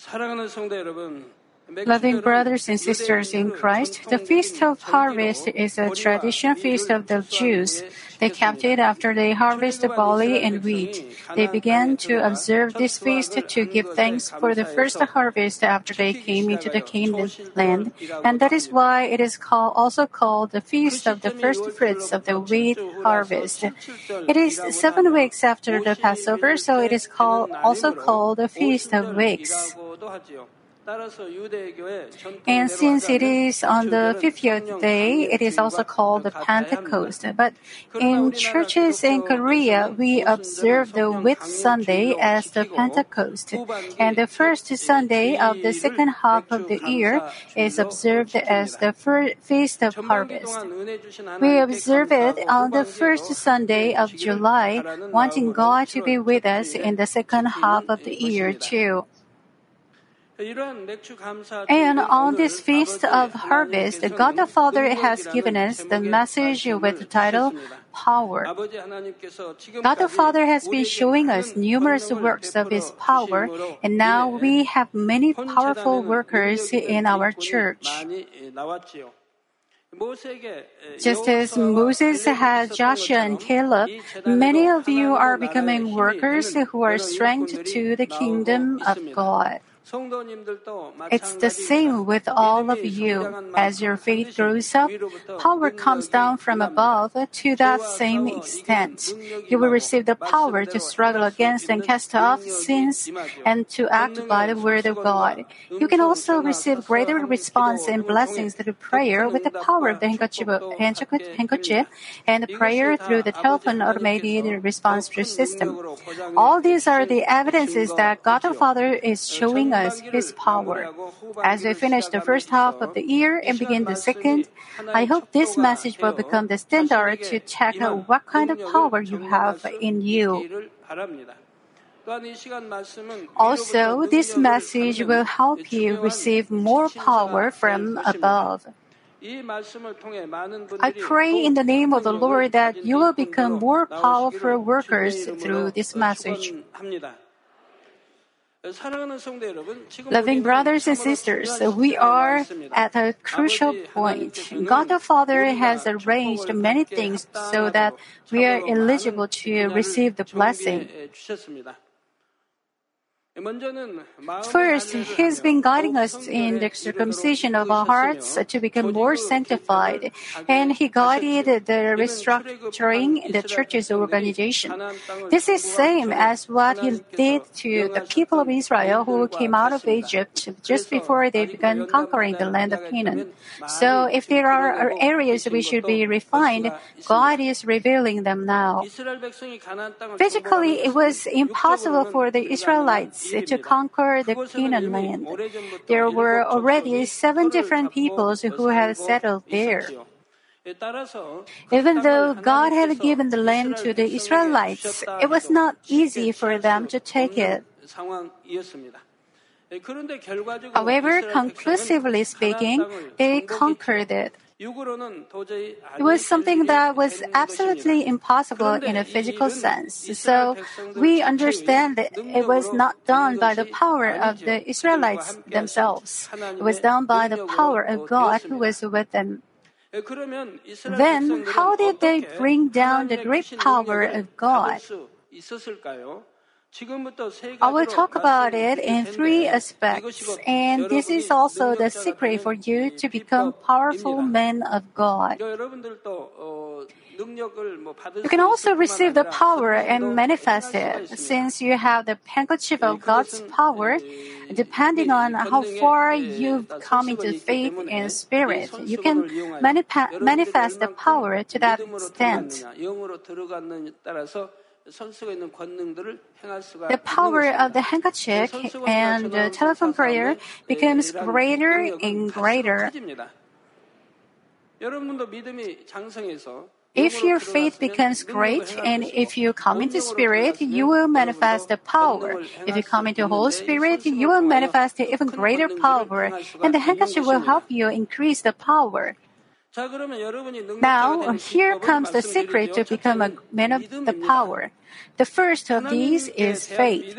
사랑하는 성도 여러분, Loving brothers and sisters in Christ, the Feast of Harvest is a tradition feast of the Jews. They kept it after they harvested barley and wheat. They began to observe this feast to give thanks for the first harvest after they came into the Canaan land, and that is why it is called, also called the Feast of the First Fruits of the Wheat Harvest. It is seven weeks after the Passover, so it is called, also called the Feast of Weeks. And since it is on the 50th day, it is also called the Pentecost. But in churches in Korea, we observe the Whit Sunday as the Pentecost. And the first Sunday of the second half of the year is observed as the Feast of Harvest. We observe it on the first Sunday of July, wanting God to be with us in the second half of the year too. And on this feast of harvest, God the Father has given us the message with the title Power. God the Father has been showing us numerous works of His power, and now we have many powerful workers in our church. Just as Moses had Joshua and Caleb, many of you are becoming workers who are strength to the kingdom of God. It's the same with all of you. As your faith grows up, power comes down from above to that same extent. You will receive the power to struggle against and cast off sins and to act by the word of God. You can also receive greater response and blessings through prayer with the power of the handkerchief, and the prayer through the telephone automated response system. All these are the evidences that God the Father is showing us us His power. As we finish the first half of the year and begin the second, I hope this message will become the standard to check what kind of power you have in you. Also, this message will help you receive more power from above. I pray in the name of the Lord that you will become more powerful workers through this message. Loving brothers and sisters, we are at a crucial point. God the Father has arranged many things so that we are eligible to receive the blessing. First, He's been guiding us in the circumcision of our hearts to become more sanctified, and He guided the restructuring the church's organization. This is same as what He did to the people of Israel who came out of Egypt just before they began conquering the land of Canaan. So, if there are areas we should be refined, God is revealing them now. Physically, it was impossible for the Israelites to conquer the Canaan land. There were already seven different peoples who had settled there. Even though God had given the land to the Israelites, it was not easy for them to take it. However, conclusively speaking, they conquered it. It was something that was absolutely impossible in a physical sense. So we understand that it was not done by the power of the Israelites themselves. It was done by the power of God who was with them. Then, how did they bring down the great power of God? I will talk about it in three aspects, and this is also the secret for you to become powerful men of God. You can also receive the power and manifest it, since you have the handkerchief of God's power. Depending on how far you've come into faith and spirit, you can manif- manifest the power to that extent. The power of the handkerchief and the telephone prayer becomes greater and greater. If your faith becomes great and if you come into spirit, you will manifest the power. If you come into Holy Spirit, you will manifest even greater power, and the handkerchief will help you increase the power. Now, here comes the secret to become a man of the power. The first of these is faith.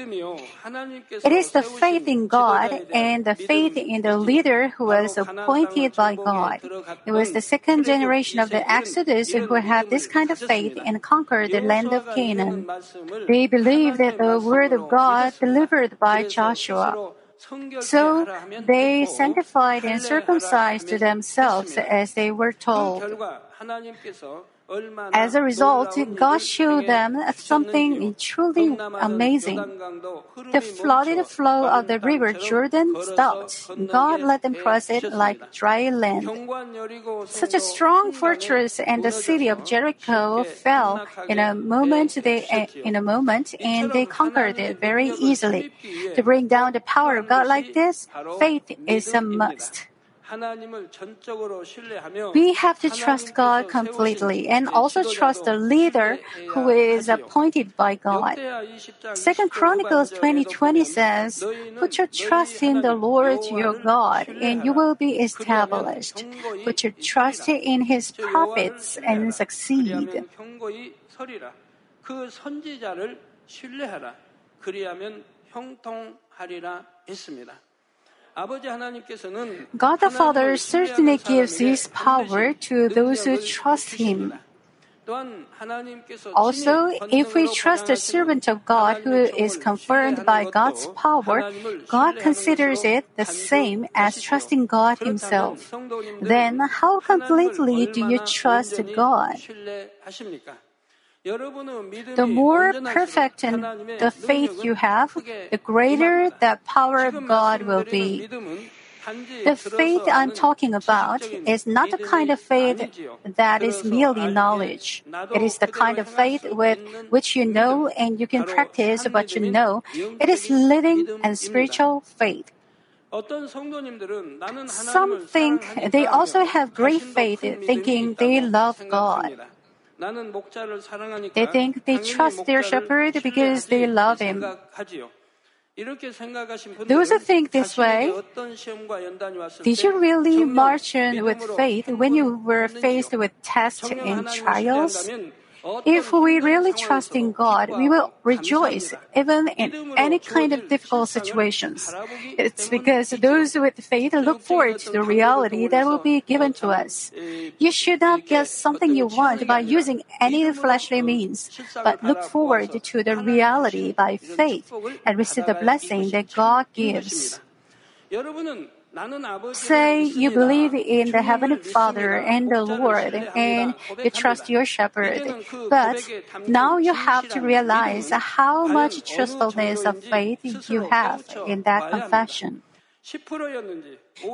It is the faith in God and the faith in the leader who was appointed by God. It was the second generation of the Exodus who had this kind of faith and conquered the land of Canaan. They believed that the word of God delivered by Joshua. So they sanctified and circumcised themselves as they were told. As a result, God showed them something truly amazing. The flooded flow of the river Jordan stopped. God let them cross it like dry land. Such a strong fortress and the city of Jericho fell in a moment. They, in a moment, and they conquered it very easily. To bring down the power of God like this, faith is a must. We have to trust God completely and also trust the leader who is appointed by God. Second Chronicles 20:20 says, "Put your trust in the Lord your God, and you will be established. Put your trust in His prophets and succeed." 그 선지자를 신뢰하라. 그리하면 형통하리라 했습니다. God the Father certainly gives His power to those who trust Him. Also, if we trust a servant of God who is confirmed by God's power, God considers it the same as trusting God Himself. Then, how completely do you trust God? The more perfect and the faith you have, the greater the power of God will be. The faith I'm talking about is not the kind of faith that is merely knowledge. It is the kind of faith with which you know and you can practice what you know. It is living and spiritual faith. Some think they also have great faith thinking they love God. They think they trust their shepherd because they love him. Those who think this way, did you really march in with faith when you were faced with tests and trials? If we really trust in God, we will rejoice even in any kind of difficult situations. It's because those with faith look forward to the reality that will be given to us. You should not get something you want by using any fleshly means, but look forward to the reality by faith and receive the blessing that God gives. Say you believe in the Heavenly Father and the Lord and you trust your shepherd. But now you have to realize how much trustfulness of faith you have in that confession.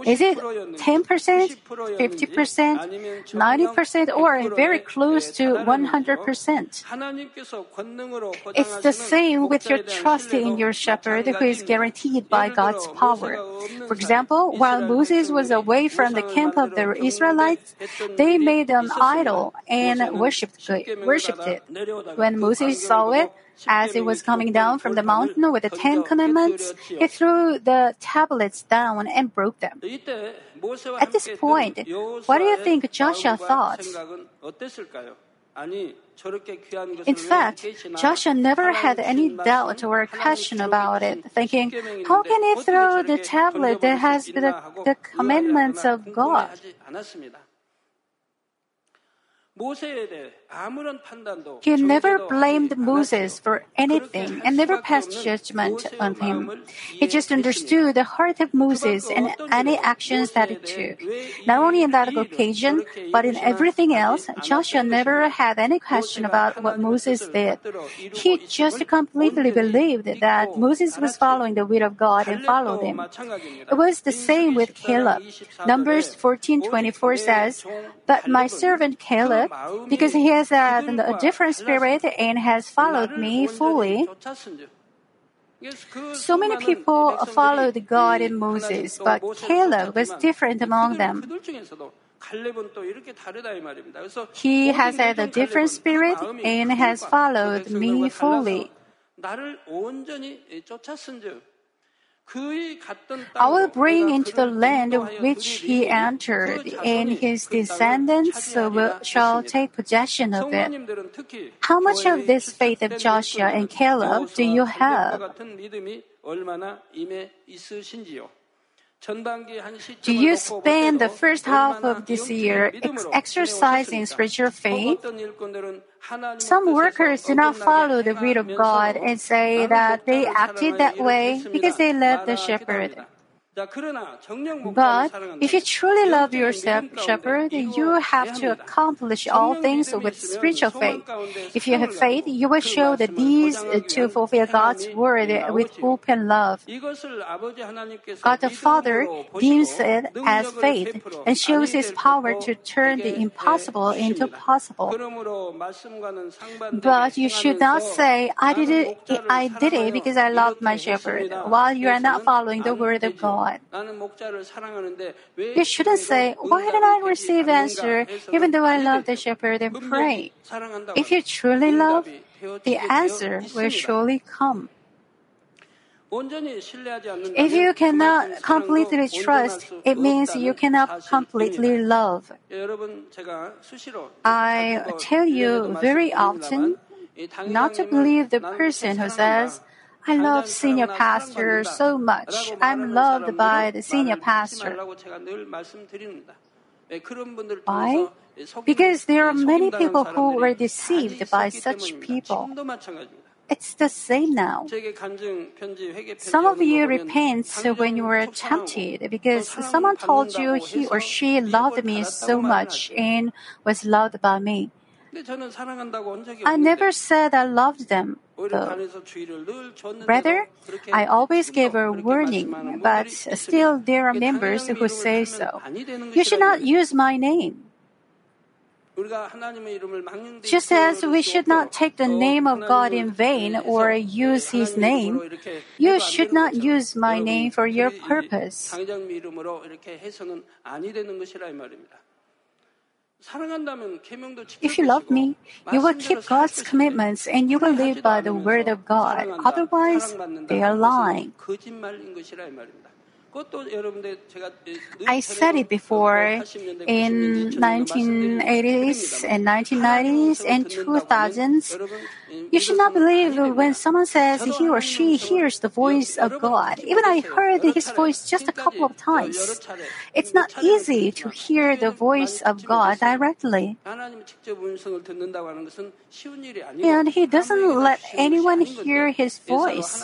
Is it 10%, 50%, 90%, or very close to 100%? It's the same with your trust in your shepherd who is guaranteed by God's power. For example, while Moses was away from the camp of the Israelites, they made an idol and worshipped it. When Moses saw it, as it was coming down from the mountain with the Ten Commandments, he threw the tablets down and broke them. At this point, what do you think Joshua thought? In fact, Joshua never had any doubt or question about it, thinking, how can he throw the tablet that has the, the commandments of God? He never blamed Moses for anything and never passed judgment on him. He just understood the heart of Moses and any actions that he took. Not only in that occasion, but in everything else, Joshua never had any question about what Moses did. He just completely believed that Moses was following the will of God and followed him. It was the same with Caleb. Numbers 14:24 says, "But my servant Caleb, because he has a, a different spirit and has followed me fully. So many people followed God and Moses, but Caleb was different among them. He has had a different spirit and has followed me fully. I will bring into the land which he entered, and his descendants will, shall take possession of it. How much of this faith of Joshua and Caleb do you have? Do you spend the first half of this year ex- exercising spiritual faith? Some workers do not follow the will of God and say that they acted that way because they loved the shepherd. But if you truly love your shepherd, you have to accomplish all things with spiritual faith. If you have faith, you will show the deeds uh, to fulfill God's word with hope and love. God the Father deems it as faith and shows His power to turn the impossible into possible. But you should not say, I did it, I did it because I loved my shepherd, while you are not following the word of God. God. You shouldn't say, Why did I receive answer even though I love the shepherd and pray? If you truly love, the answer will surely come. If you cannot completely trust, it means you cannot completely love. I tell you very often not to believe the person who says, I love senior pastor so much. I'm loved by the senior pastor. Why? Because there are many people who were deceived by such people. It's the same now. Some of you repent when you were tempted because someone told you he or she loved me so much and was loved by me. I never said I loved them. Rather, I always gave a warning, but still there are members who say so. You should not use my name. Just as we should not take the name of God in vain or use His name, you should not use my name for your purpose. If you love me, you will keep God's commitments and you will live by the word of God. Otherwise, they are lying. I said it before in 1980s and 1990s and 2000s. You should not believe when someone says he or she hears the voice of God. Even I heard his voice just a couple of times. It's not easy to hear the voice of God directly. And he doesn't let anyone hear his voice.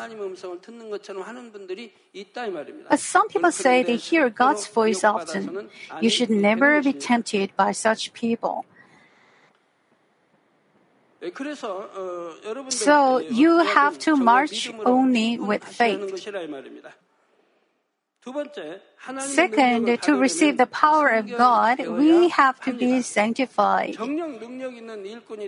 But some people say they hear God's voice often. You should never be tempted by such people. So you have to march only with faith. Second, to receive the power of God, we have to be sanctified.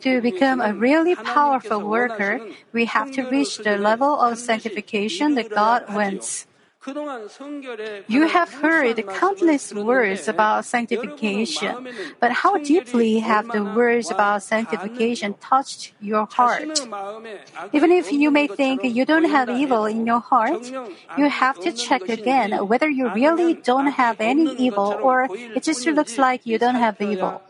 To become a really powerful worker, we have to reach the level of sanctification that God wants. You have heard countless words about sanctification, but how deeply have the words about sanctification touched your heart? Even if you may think you don't have evil in your heart, you have to check again whether you really don't have any evil or it just looks like you don't have evil.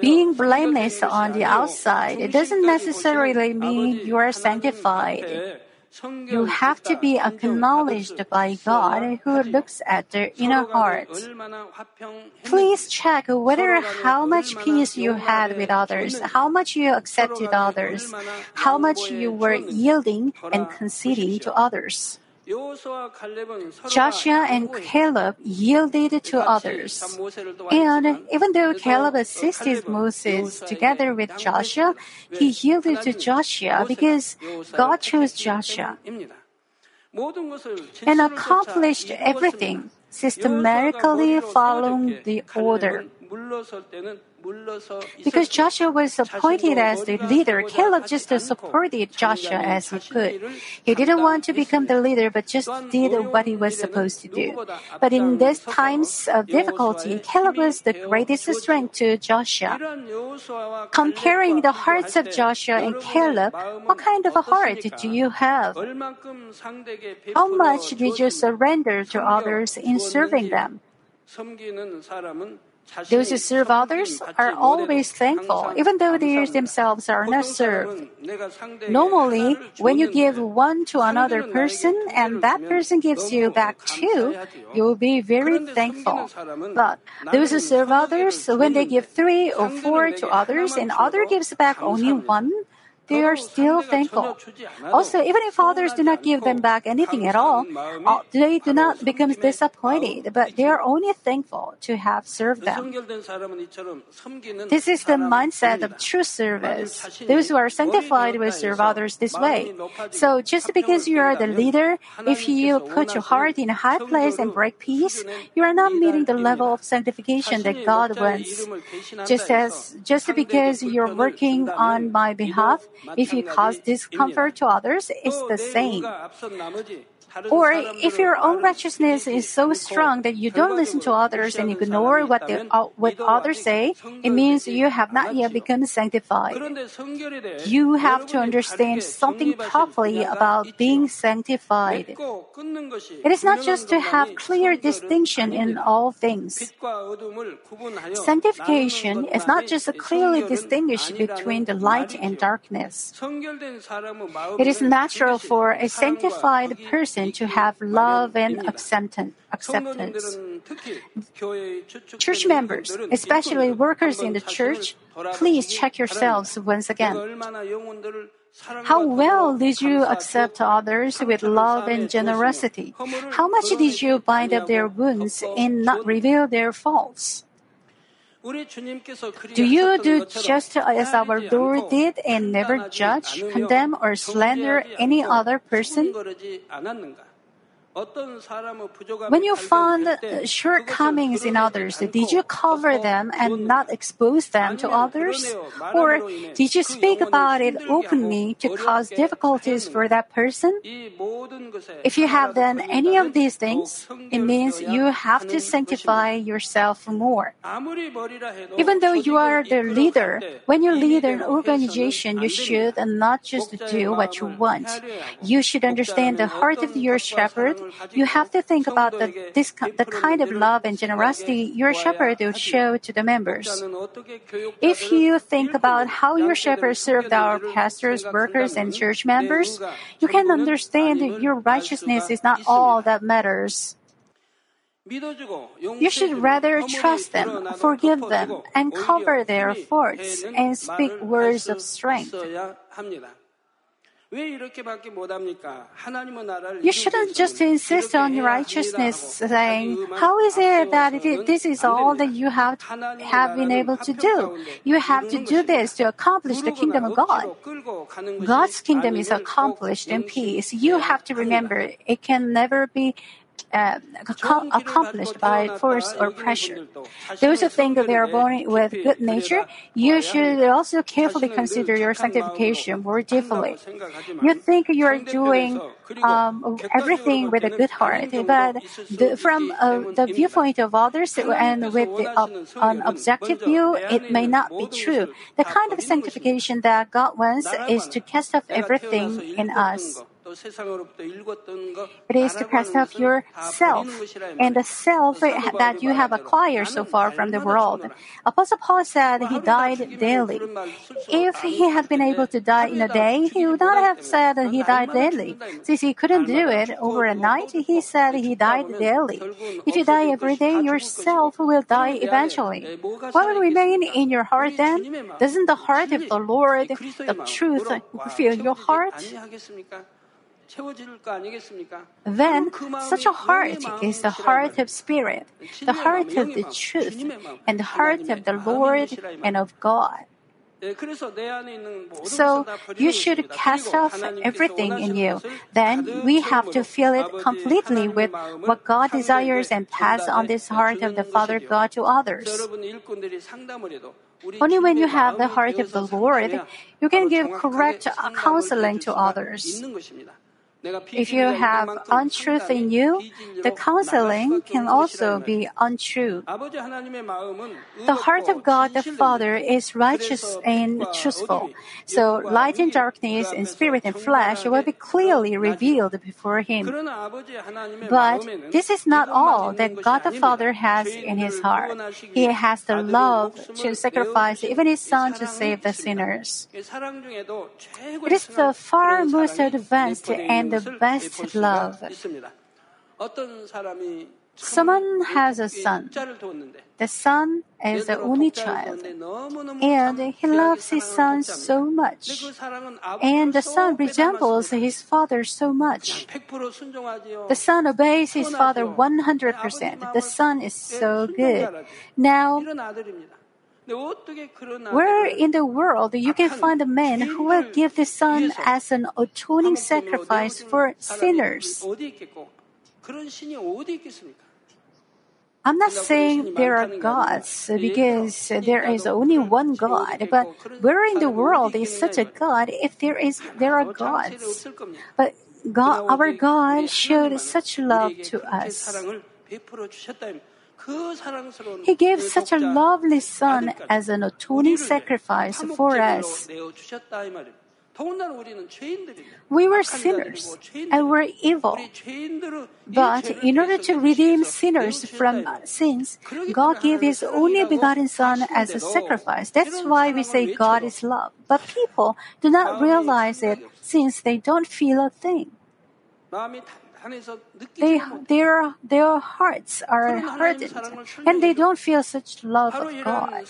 Being blameless on the outside it doesn't necessarily mean you are sanctified. You have to be acknowledged by God who looks at the inner heart. Please check whether how much peace you had with others, how much you accepted others, how much you were yielding and conceding to others. Joshua and Caleb yielded to others. And even though Caleb assisted Moses together with Joshua, he yielded to Joshua because God chose Joshua and accomplished everything systematically following the order. Because Joshua was appointed as the leader, Caleb just supported Joshua as he could. He didn't want to become the leader, but just did what he was supposed to do. But in these times of difficulty, Caleb was the greatest strength to Joshua. Comparing the hearts of Joshua and Caleb, what kind of a heart do you have? How much did you surrender to others in serving them? Those who serve others are always thankful, even though they themselves are not served. Normally, when you give one to another person and that person gives you back two, you will be very thankful. But those who serve others, when they give three or four to others and other gives back only one, they are still thankful. Also, even if fathers do not give them back anything at all, they do not become disappointed, but they are only thankful to have served them. This is the mindset of true service. Those who are sanctified will serve others this way. So just because you are the leader, if you put your heart in a high place and break peace, you are not meeting the level of sanctification that God wants. Just as just because you're working on my behalf, if you cause discomfort to others, it's the same. Or if your own righteousness is so strong that you don't listen to others and ignore what, they, uh, what others say, it means you have not yet become sanctified. You have to understand something properly about being sanctified. It is not just to have clear distinction in all things. Sanctification is not just clearly distinguish between the light and darkness. It is natural for a sanctified person to have love and acceptance. Church members, especially workers in the church, please check yourselves once again. How well did you accept others with love and generosity? How much did you bind up their wounds and not reveal their faults? Do you do just as our Lord did and never judge, condemn, or slander any other person? When you found shortcomings in others, did you cover them and not expose them to others? Or did you speak about it openly to cause difficulties for that person? If you have done any of these things, it means you have to sanctify yourself more. Even though you are the leader, when you lead an organization, you should not just do what you want. You should understand the heart of your shepherd you have to think about the, this, the kind of love and generosity your shepherd would show to the members. If you think about how your shepherd served our pastors, workers, and church members, you can understand that your righteousness is not all that matters. You should rather trust them, forgive them, and cover their faults, and speak words of strength. You shouldn't just insist on righteousness, saying, How is it that it, this is all that you have, have been able to do? You have to do this to accomplish the kingdom of God. God's kingdom is accomplished in peace. You have to remember it can never be uh, accomplished by force or pressure. Those who think they are born with good nature, you should also carefully consider your sanctification more deeply. You think you are doing um, everything with a good heart, but the, from uh, the viewpoint of others and with the, uh, an objective view, it may not be true. The kind of sanctification that God wants is to cast off everything in us. It is to cast off yourself and the self that you have acquired so far from the world. Apostle Paul said he died daily. If he had been able to die in a day, he would not have said that he died daily. Since he couldn't do it over a night, he said he died daily. If you die every day, yourself will die eventually. What will remain in your heart then? Doesn't the heart of the Lord, the truth, fill your heart? Then, such a heart is the heart of spirit, the heart of the truth, and the heart of the Lord and of God. So you should cast off everything in you. Then we have to fill it completely with what God desires and pass on this heart of the Father God to others. Only when you have the heart of the Lord, you can give correct counseling to others. If you have untruth in you, the counseling can also be untrue. The heart of God the Father is righteous and truthful, so light and darkness and spirit and flesh will be clearly revealed before Him. But this is not all that God the Father has in His heart. He has the love to sacrifice even His Son to save the sinners. It is the far most advanced and the best love. Someone has a son. The son is the only child. And he loves his son so much. And the son resembles his father so much. The son obeys his father 100%. The son is so good. Now, where in the world you can find a man who will give the son as an atoning sacrifice for sinners? I'm not saying there are gods because there is only one God, but where in the world is such a God if there is there are gods? But God, our God showed such love to us. He gave such a lovely son as an atoning sacrifice for us. We were sinners and were evil. But in order to redeem sinners from sins, God gave His only begotten Son as a sacrifice. That's why we say God is love. But people do not realize it since they don't feel a thing. They, their, their hearts are hardened and they don't feel such love of God.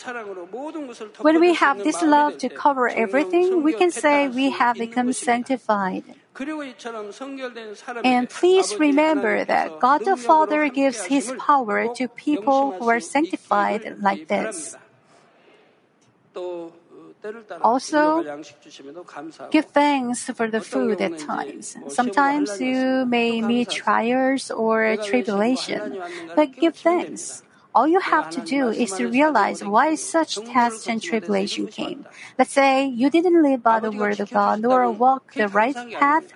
When we have this love to cover everything, we can say we have become sanctified. And please remember that God the Father gives His power to people who are sanctified like this. Also, give thanks for the food at times. Sometimes you may meet trials or tribulation, but give thanks. All you have to do is to realize why such tests and tribulation came. Let's say you didn't live by the word of God nor walk the right path,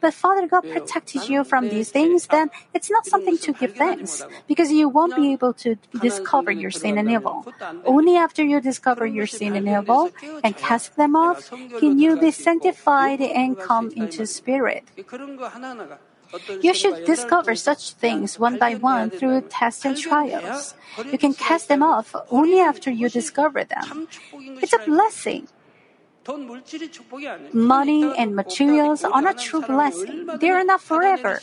but Father God protected you from these things, then it's not something to give thanks because you won't be able to discover your sin and evil. Only after you discover your sin and evil and cast them off can you be sanctified and come into spirit. You should discover such things one by one through tests and trials. You can cast them off only after you discover them. It's a blessing. Money and materials are not true blessing. They are not forever.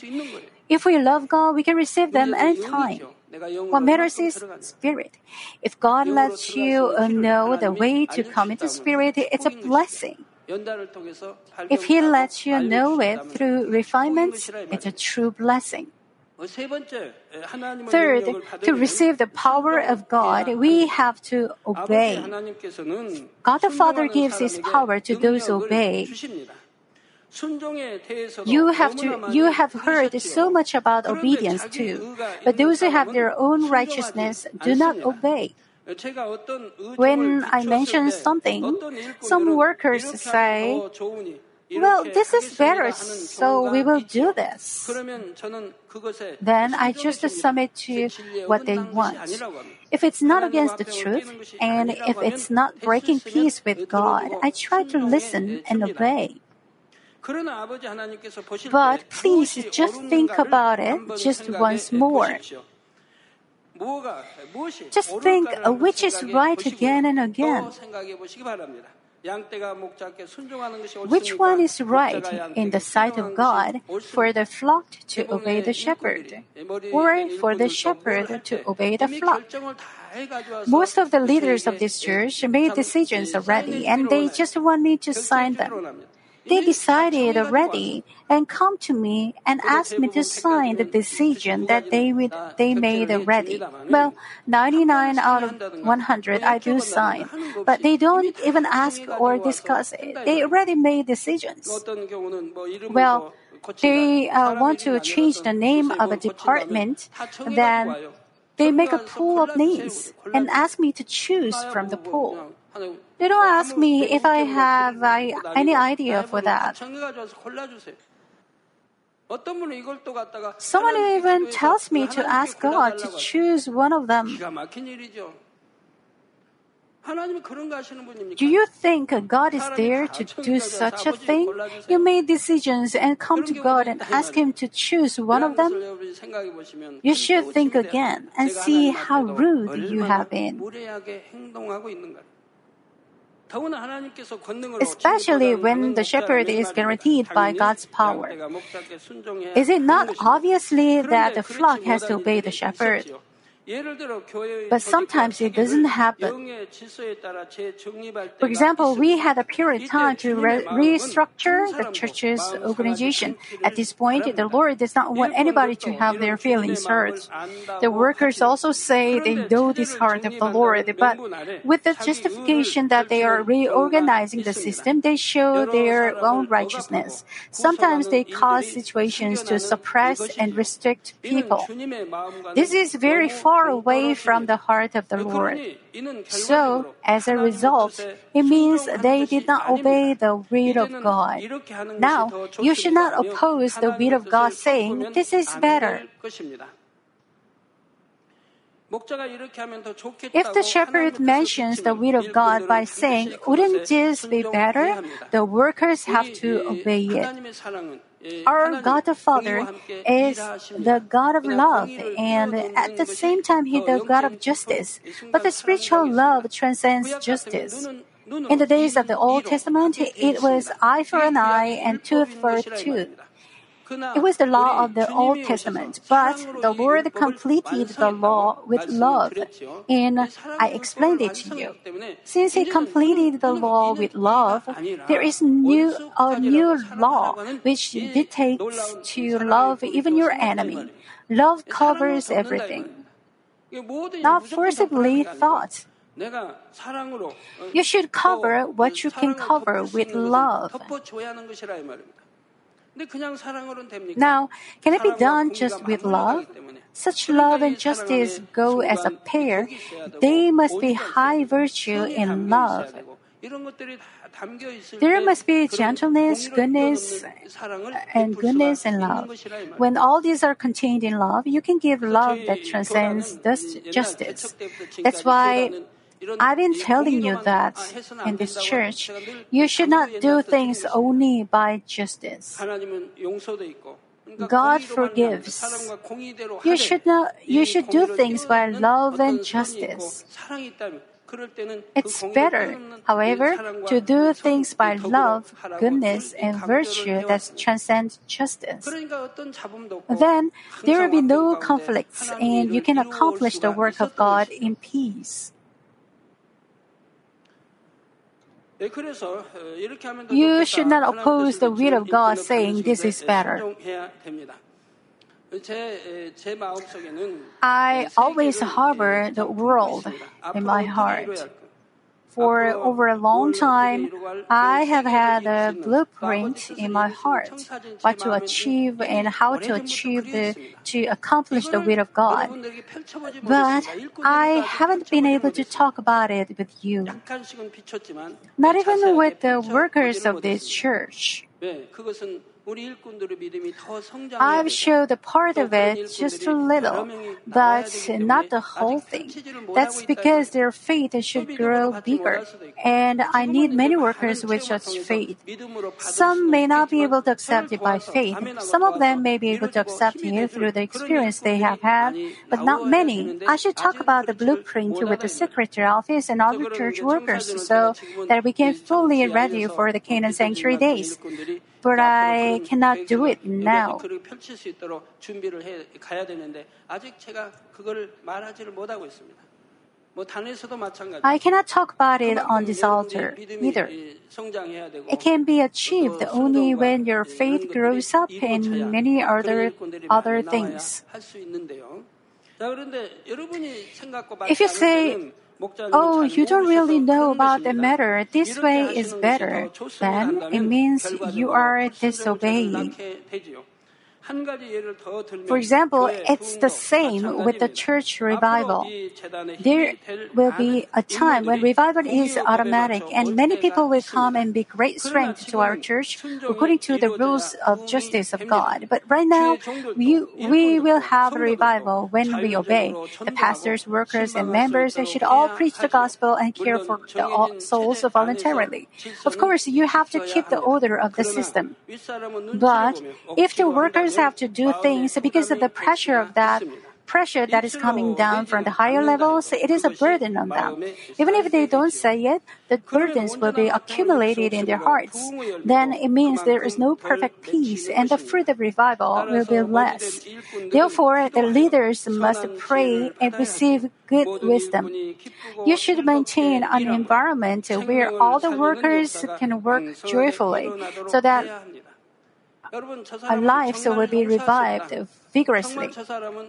If we love God, we can receive them anytime. What matters is spirit. If God lets you know the way to come into spirit, it's a blessing. If He lets you know it through refinements, it's a true blessing. Third, to receive the power of God, we have to obey. God the Father gives His power to those who obey. You have to, you have heard so much about obedience too, but those who have their own righteousness do not obey. When I mention something, some workers say, well, this is better, so we will do this. Then I just submit to what they want. If it's not against the truth, and if it's not breaking peace with God, I try to listen and obey. But please just think about it just once more. Just think which is right again and again. Which one is right in the sight of God for the flock to obey the shepherd, or for the shepherd to obey the flock? Most of the leaders of this church made decisions already, and they just want me to sign them. They decided already and come to me and ask me to sign the decision that they would, they made already. Well, 99 out of 100 I do sign, but they don't even ask or discuss it. They already made decisions. Well, they uh, want to change the name of a department, then they make a pool of names and ask me to choose from the pool. They don't ask me if I have I, any idea for that. Someone even tells me to ask God to choose one of them. Do you think God is there to do such a thing? You made decisions and come to God and ask Him to choose one of them? You should think again and see how rude you have been. Especially when the shepherd is guaranteed by God's power. Is it not obviously that the flock has to obey the shepherd? But sometimes it doesn't happen. For example, we had a period of time to re- restructure the church's organization. At this point, the Lord does not want anybody to have their feelings hurt. The workers also say they know this heart of the Lord, but with the justification that they are reorganizing the system, they show their own righteousness. Sometimes they cause situations to suppress and restrict people. This is very far far away from the heart of the Lord. So, as a result, it means they did not obey the will of God. Now, you should not oppose the will of God saying, This is better. If the shepherd mentions the will of God by saying, Wouldn't this be better? The workers have to obey it. Our God the Father is the God of love, and at the same time, He the God of justice. But the spiritual love transcends justice. In the days of the Old Testament, it was eye for an eye and tooth for a tooth. It was the law of the Old Testament, but the Lord completed the law with love. And I explained it to you. Since He completed the law with love, there is new, a new law which dictates to love even your enemy. Love covers everything. Not forcibly thought. You should cover what you can cover with love. Now, can it be done just with love? Such love and justice go as a pair. They must be high virtue in love. There must be gentleness, goodness, uh, and goodness and love. When all these are contained in love, you can give love that transcends justice. That's why I've been telling you that in this church, you should not do things only by justice. God forgives. You should not, you should do things by love and justice. It's better, however, to do things by love, goodness, and virtue that transcend justice. Then there will be no conflicts and you can accomplish the work of God in peace. You should not oppose the will of God saying this is better. I always harbor the world in my heart. For over a long time, I have had a blueprint in my heart what to achieve and how to achieve the, to accomplish the will of God. But I haven't been able to talk about it with you. Not even with the workers of this church. I've showed a part of it just a little, but not the whole thing. That's because their faith should grow bigger, and I need many workers with such faith. Some may not be able to accept it by faith. Some of them may be able to accept it through the experience they have had, but not many. I should talk about the blueprint with the secretary office and other church workers so that we can fully ready for the Canaan sanctuary days but I cannot do it now. I cannot talk about it on this altar either. It can be achieved only when your faith grows up in many other, other things. If you say, Oh, you don't really know about the matter. This way is better. Then it means you are disobeying. For example, it's the same with the church revival. There will be a time when revival is automatic and many people will come and be great strength to our church according to the rules of justice of God. But right now, we, we will have a revival when we obey. The pastors, workers, and members should all preach the gospel and care for the souls voluntarily. Of course, you have to keep the order of the system. But if the workers have to do things because of the pressure of that pressure that is coming down from the higher levels, it is a burden on them. Even if they don't say it, the burdens will be accumulated in their hearts. Then it means there is no perfect peace and the fruit of revival will be less. Therefore, the leaders must pray and receive good wisdom. You should maintain an environment where all the workers can work joyfully so that our lives will be revived vigorously.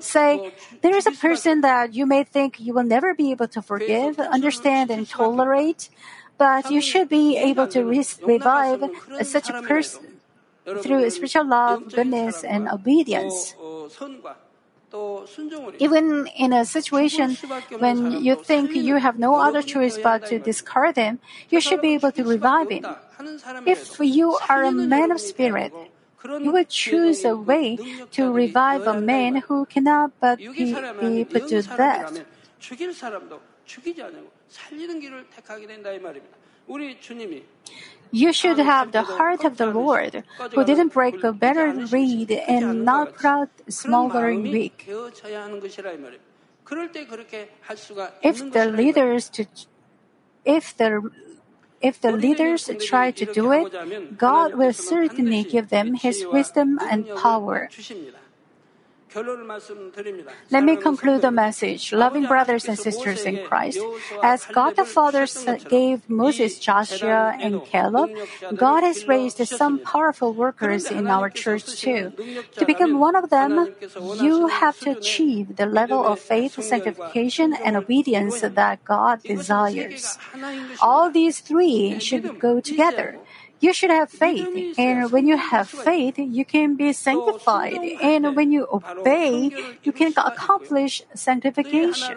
Say, there is a person that you may think you will never be able to forgive, understand, and tolerate, but you should be able to re- revive such a person through spiritual love, goodness, and obedience. Even in a situation when you think you have no other choice but to discard him, you should be able to revive him. If you are a man of spirit, you will choose a way to revive a man who cannot but be, be put to death. You should have the heart of the Lord, who didn't break a better reed and not put out smoldering weak. If the leaders to, if the if the leaders try to do it, God will certainly give them His wisdom and power. Let me conclude the message. Loving brothers and sisters in Christ, as God the Father gave Moses, Joshua, and Caleb, God has raised some powerful workers in our church too. To become one of them, you have to achieve the level of faith, sanctification, and obedience that God desires. All these three should go together. You should have faith, and when you have faith, you can be sanctified, and when you obey, you can accomplish sanctification.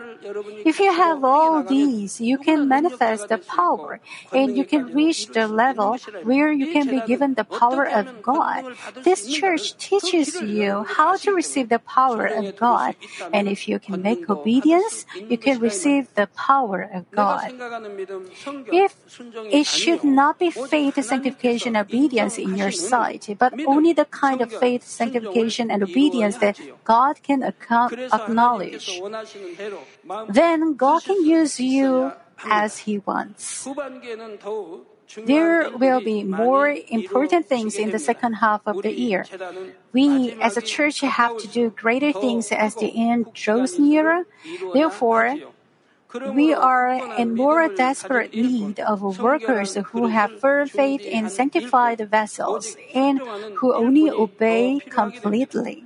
If you have all these, you can manifest the power, and you can reach the level where you can be given the power of God. This church teaches you how to receive the power of God, and if you can make obedience, you can receive the power of God. If it should not be faith sanctification, sanctification obedience in your sight, but only the kind of faith, sanctification, and obedience that God can acknowledge. Then God can use you as He wants. There will be more important things in the second half of the year. We as a church have to do greater things as the end draws nearer. Therefore, we are in more desperate need of workers who have firm faith in sanctified vessels and who only obey completely.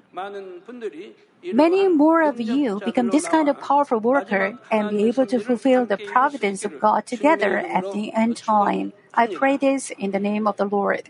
Many more of you become this kind of powerful worker and be able to fulfill the providence of God together at the end time. I pray this in the name of the Lord.